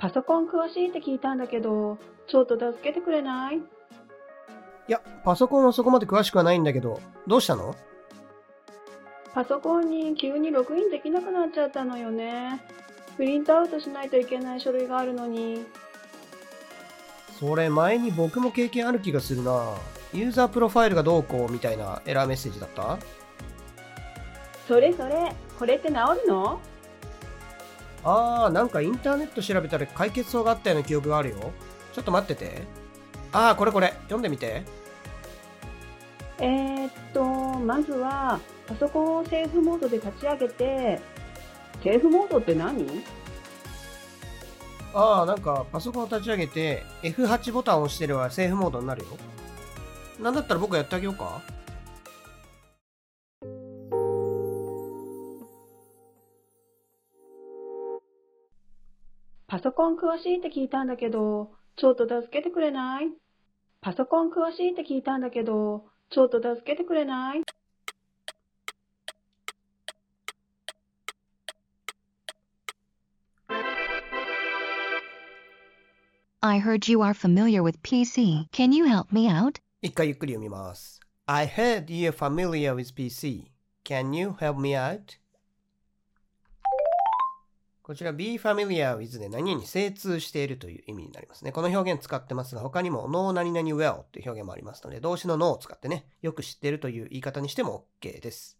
パソコン詳しいって聞いたんだけど、ちょっと助けてくれない？いや、パソコンはそこまで詳しくはないんだけど、どうしたの？パソコンに急にログインできなくなっちゃったのよね。プリントアウトしないといけない書類があるのに。それ前に僕も経験ある気がするな。ユーザープロファイルがどうこうみたいなエラーメッセージだった？それそれ、これって治るの？あー、なんかインターネット調べたら解決法があったような記憶があるよ。ちょっと待ってて。あー、これこれ、読んでみて。えー、っと、まずは、パソコンをセーフモードで立ち上げて、セーフモードって何？ああ、なんかパソコンを立ち上げて F8 ボタンを押してればセーフモードになるよ。なんだったら僕やってあげようかパソコン詳しいって聞いたんだけど、ちょっと助けてくれないパソコン詳しいって聞いたんだけど、ちょっと助けてくれない I heard you are familiar with PC. Can you help me out? 一回ゆっくり読みます。I heard you're familiar with PC. Can you help me out? こちら be familiar with で何々に精通しているという意味になりますね。この表現使ってますが、他にも no 何々 well という表現もありますので、動詞の no を使ってね、よく知っているという言い方にしても OK です。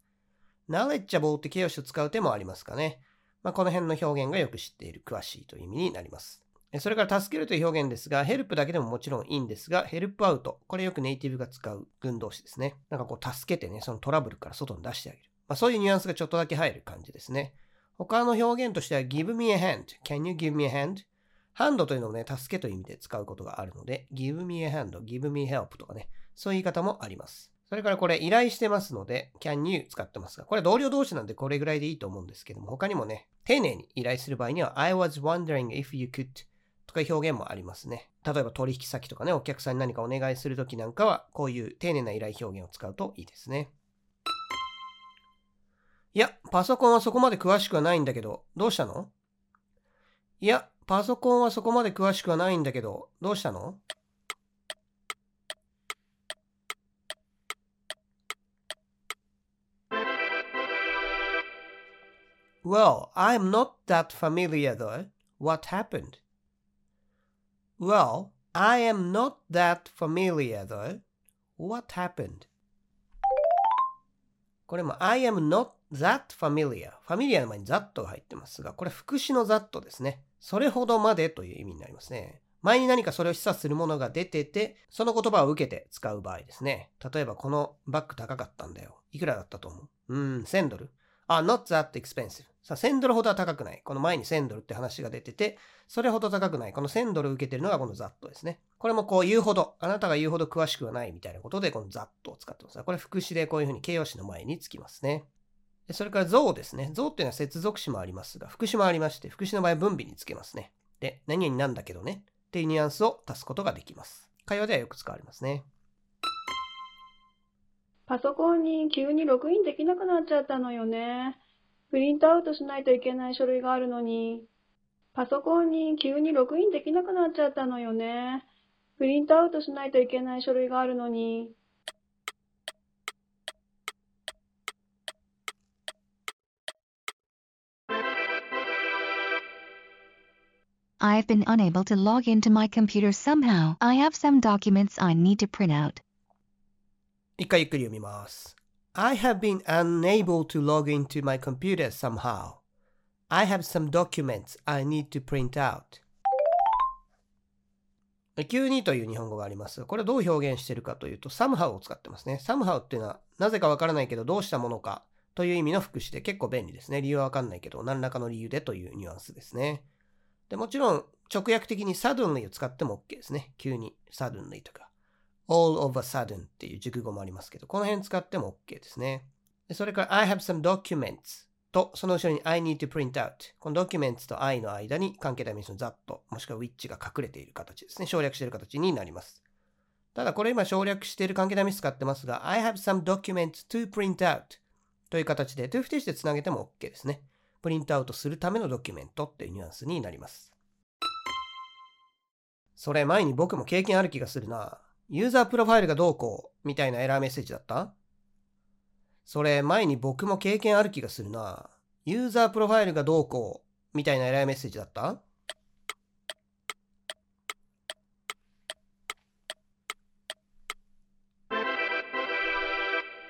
knowledgeable って形容詞を使う手もありますかね。まあ、この辺の表現がよく知っている、詳しいという意味になります。それから助けるという表現ですが、help だけでももちろんいいんですが、help out。これよくネイティブが使う群動詞ですね。なんかこう助けてね、そのトラブルから外に出してあげる。まあ、そういうニュアンスがちょっとだけ入る感じですね。他の表現としては give me a hand。can you give me a hand? ハンドというのもね、助けという意味で使うことがあるので、give me a hand, give me help とかね、そういう言い方もあります。それからこれ依頼してますので、can you 使ってますが、これ同僚同士なんでこれぐらいでいいと思うんですけども、他にもね、丁寧に依頼する場合には I was wondering if you could とか表現もありますね。例えば取引先とかね、お客さんに何かお願いするときなんかは、こういう丁寧な依頼表現を使うといいですね。いや、パソコンはそこまで詳しくはないんだけど、どうしたのいや、パソコンはそこまで詳しくはないんだけど、どうしたの Well, I'm not that familiar though. What happened? Well, I am not that familiar though. What happened? これも I am not that familiar. ファミリアの前に that が入ってますが、これ副詞の that ですね。それほどまでという意味になりますね。前に何かそれを示唆するものが出てて、その言葉を受けて使う場合ですね。例えばこのバッグ高かったんだよ。いくらだったと思う？うん、1000ドル。あ、not that expensive. さあ、1000ドルほどは高くない。この前に1000ドルって話が出てて、それほど高くない。この1000ドル受けてるのがこの that ですね。これもこう言うほど、あなたが言うほど詳しくはないみたいなことで、この that を使ってます。これ副詞でこういうふうに形容詞の前につきますね。それから像ですね。像っていうのは接続詞もありますが、副詞もありまして、副詞の場合分尾につけますね。で、何々なんだけどね。っていうニュアンスを足すことができます。会話ではよく使われますね。パソコンに急にログインできなくなっちゃったのよね。プリントアウトしないといけない書類があるのに。パソコンに急にログインできなくなっちゃったのよね。プリントアウトしないといけない書類があるのに。I've been unable to log into my computer somehow. I have some documents I need to print out. 一回ゆっくり読みます。I have been unable to log into my computer somehow. I have some documents I need to print out. 急にという日本語があります、これどう表現しているかというと、somehow を使ってますね。somehow っていうのは、なぜかわからないけどどうしたものかという意味の副詞で結構便利ですね。理由はわかんないけど、何らかの理由でというニュアンスですね。でもちろん、直訳的に suddenly を使っても OK ですね。急に suddenly とか。All of a sudden っていう熟語もありますけど、この辺使っても OK ですね。それから I have some documents と、その後ろに I need to print out。この documents と I の間に関係代名詞の that もしくは which が隠れている形ですね。省略している形になります。ただこれ今省略している関係代名詞使ってますが、I have some documents to print out という形で to 不定詞でつなげても OK ですね。プリントアウトするためのドキュメントっていうニュアンスになります。それ前に僕も経験ある気がするな。ユーザープロファイルがどうこうみたいなエラーメッセージだったそれ前に僕も経験ある気がするな。ユーザープロファイルがどうこうみたいなエラーメッセージだった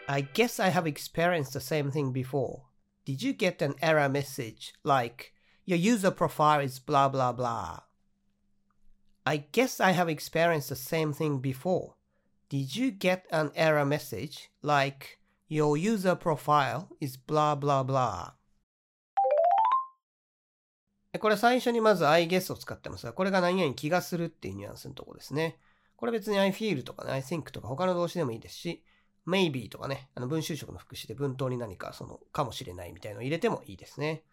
I guess I have experienced the same thing before. Did you get an error message like, your user profile is blah blah blah? I guess I have experienced the same thing before. Did you get an error message like, your user profile is blah blah blah? これ最初にまず I guess を使ってますが、これが何々気がするっていうニュアンスのところですね。これ別に I feel とかね、I think とか他の動詞でもいいですし、maybe とかね、あの文集色の副詞で文頭に何かそのかもしれないみたいのを入れてもいいですね。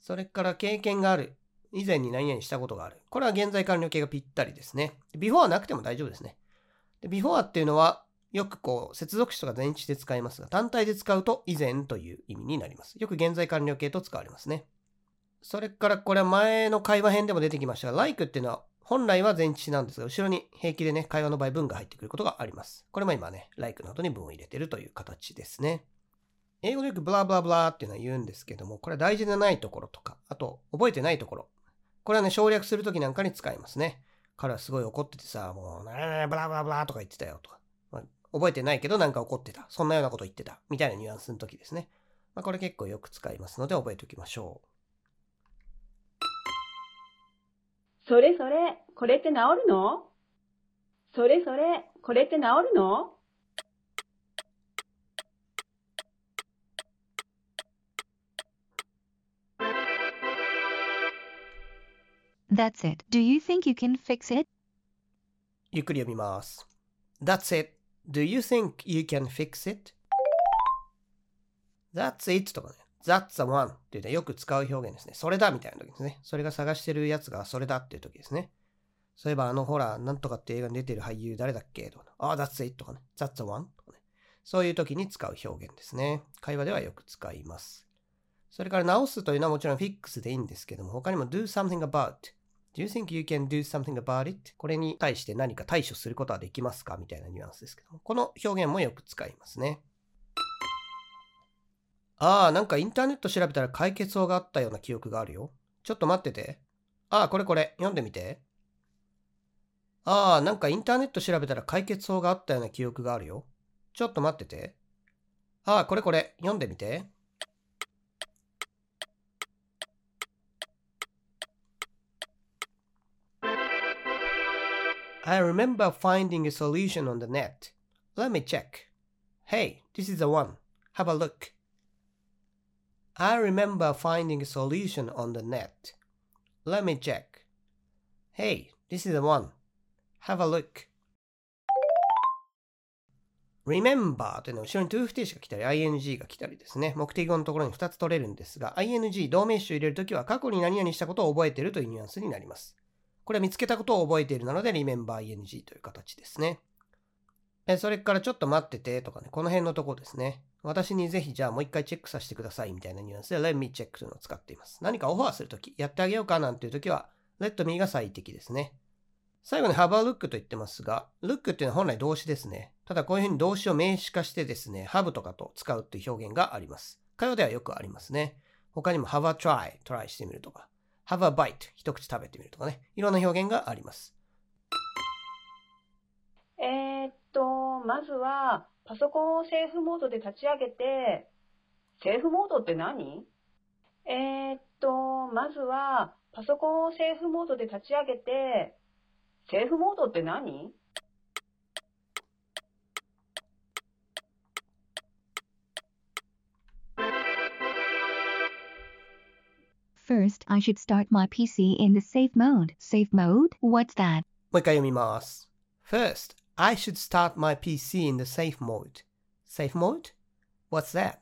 それから経験がある。以前に何々したことがある。これは現在完了形がぴったりですね。before はなくても大丈夫ですね。で before っていうのはよくこう接続詞とか前置詞で使いますが、単体で使うと以前という意味になります。よく現在完了形と使われますね。それからこれは前の会話編でも出てきましたが、like っていうのは本来は前置詞なんですが、後ろに平気でね、会話の場合文が入ってくることがあります。これも今ね、like の後に文を入れてるという形ですね。英語でよくブラブラブラっていうのは言うんですけども、これは大事でないところとか、あと覚えてないところ。これはね、省略するときなんかに使いますね。彼はすごい怒っててさ、もう、ななブラブラブラとか言ってたよとか。まあ、覚えてないけどなんか怒ってた。そんなようなこと言ってた。みたいなニュアンスの時ですね。まあ、これ結構よく使いますので覚えておきましょう。それそれ、これって治るの？それそれ、これって治るの？That's it. Do you think you can fix it? ゆっくり読みます。That's it. Do you think you can fix it? That's it とかね。That's the one っていうのはよく使う表現ですね。それだみたいな時ですね。それが探してるやつがそれだっていう時ですね。そういえばあのほら、なんとかって映画に出てる俳優誰だっけとか、ああ、That's it とかね。That's the one とかね。そういう時に使う表現ですね。会話ではよく使います。それから直すというのはもちろん fix でいいんですけども、他にも do something about Do you think you can do something about it? これに対して何か対処することはできますか？みたいなニュアンスですけども、この表現もよく使いますね。ああ、なんかインターネット調べたら解決法があったような記憶があるよ。ちょっと待ってて。ああ、これこれ、読んでみて。ああ、なんかインターネット調べたら解決法があったような記憶があるよ。ちょっと待ってて。ああ、これこれ、読んでみて。I remember finding a solution on the net. Let me check. Hey, this is the one. Have a look. I remember finding a solution on the net. Let me check. Hey, this is the one. Have a look. remember というのは後ろに to 不定詞が来たり ing が来たりですね。目的語のところに2つ取れるんですが、ing 動名詞を入れるときは過去に何々したことを覚えているというニュアンスになります。これは見つけたことを覚えているなので remember ing という形ですね。それからちょっと待っててとかね、この辺のとこですね。私にぜひじゃあもう一回チェックさせてくださいみたいなニュアンスで let me check というのを使っています。何かオファーするとき、やってあげようかなんていうときは let me が最適ですね。最後に have a look と言ってますが、look っていうのは本来動詞ですね。ただこういうふうに動詞を名詞化してですね、have とかと使うっていう表現があります。会話ではよくありますね。他にも have a try、トライしてみるとか、have a bite、一口食べてみるとかね。いろんな表現があります。えー、っと、まずは、パソコンをセーフモードで立ち上げて、セーフモードって何？えー、っと、まずは、パソコンをセーフモードで立ち上げて、セーフモードって何？First, I should start my PC in the safe mode. Safe mode? What's that? もう一回読みます。First, I should start my PC in the safe mode. Safe mode? What's that?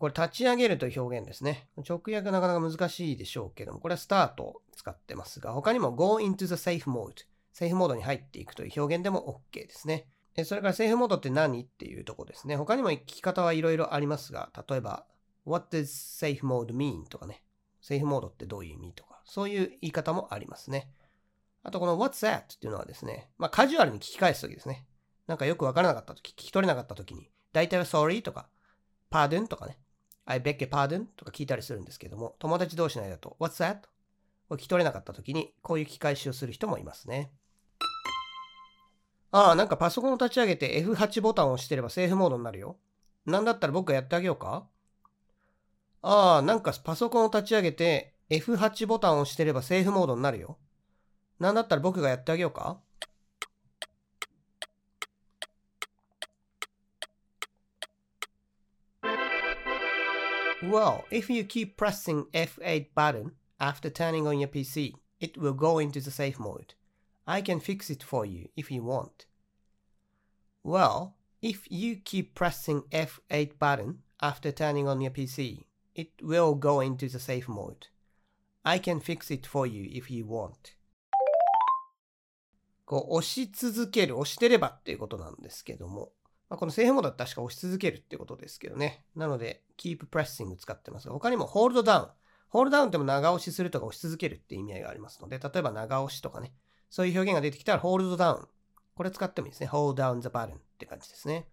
これ立ち上げるという表現ですね。直訳なかなか難しいでしょうけども、これはスタートを使ってますが、他にも go into the safe mode。セーフモードに入っていくという表現でも OK ですね。それからセーフモードって何っていうとこですね。他にも聞き方はいろいろありますが、例えば What does safe mode mean? とかね。セーフモードってどういう意味？とか、そういう言い方もありますね。あとこの What's that? っていうのはですね、まあカジュアルに聞き返すときですね。なんかよくわからなかったとき、聞き取れなかったときに、大体は Sorry とか Pardon とかね、I beg your pardon とか聞いたりするんですけども、友達同士の間と What's that? を聞き取れなかったときに、こういう聞き返しをする人もいますね。ああ、なんかパソコンを立ち上げて F8 ボタンを押してればセーフモードになるよ。なんだったら僕がやってあげようか？ああ、なんかパソコンを立ち上げて F8 ボタンを押してればセーフモードになるよ。なんだったら僕がやってあげようか Well, if you keep pressing F8 button after turning on your PC, it will go into the safe mode. I can fix it for you if you want. Well, if you keep pressing F8 button after turning on your PC, it will go into the safe mode. I can fix it for you if you want. こう押し続ける、押してればっていうことなんですけども、まあ、このセーフモードは確か押し続けるってことですけどね。なので、keep pressing 使ってますが、他にも hold down。hold down っても長押しするとか押し続けるって意味合いがありますので、例えば長押しとかね、そういう表現が出てきたら hold down。これ使ってもいいですね。hold down the button って感じですね。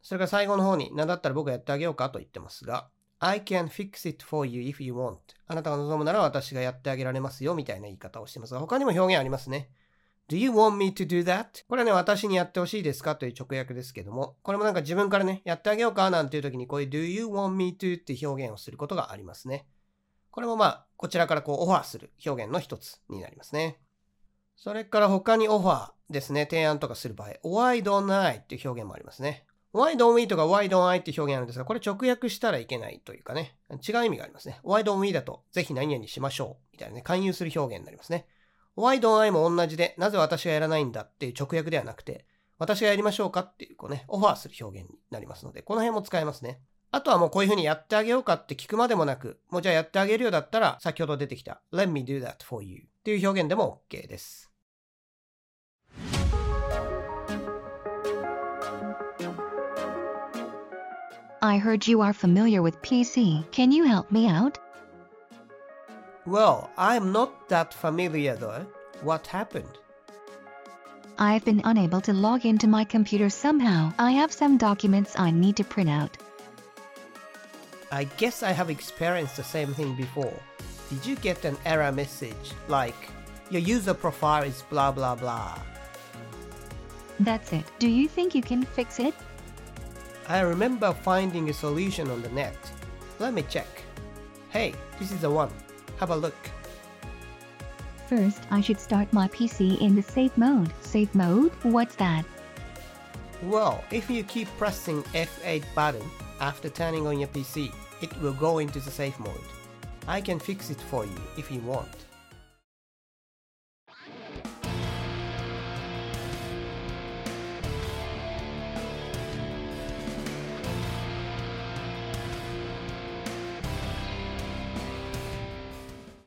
それから最後の方に、なんだったら僕やってあげようかと言ってますが、I can fix it for you if you want. あなたが望むなら私がやってあげられますよみたいな言い方をしてますが、他にも表現ありますね。Do you want me to do that? これはね、私にやってほしいですかという直訳ですけども、これもなんか自分からね、やってあげようかなんていう時にこういう Do you want me to? って表現をすることがありますね。これもまあ、こちらからこうオファーする表現の一つになりますね。それから他にオファーですね、提案とかする場合、Why don't I? っていう表現もありますね。Why don't we とか Why don't I って表現あるんですが、これ直訳したらいけないというかね、違う意味がありますね。Why don't we だと、ぜひ何々しましょうみたいなね、勧誘する表現になりますね。Why don't I も同じで、なぜ私がやらないんだっていう直訳ではなくて、私がやりましょうかっていう、こうね、オファーする表現になりますので、この辺も使えますね。あとはもうこういうふうにやってあげようかって聞くまでもなく、もうじゃあやってあげるようだったら、先ほど出てきた Let me do that for you っていう表現でも OK です。I heard you are familiar with PC. Can you help me out? Well, I'm not that familiar though. What happened? I've been unable to log into my computer somehow. I have some documents I need to print out. I guess I have experienced the same thing before. Did you get an error message like, your user profile is blah blah blah? That's it. Do you think you can fix it? I remember finding a solution on the net. Let me check. Hey, this is the one. Have a look. First, I should start my PC in the safe mode. Safe mode? What's that? Well, if you keep pressing F8 button after turning on your PC, it will go into the safe mode. I can fix it for you if you want.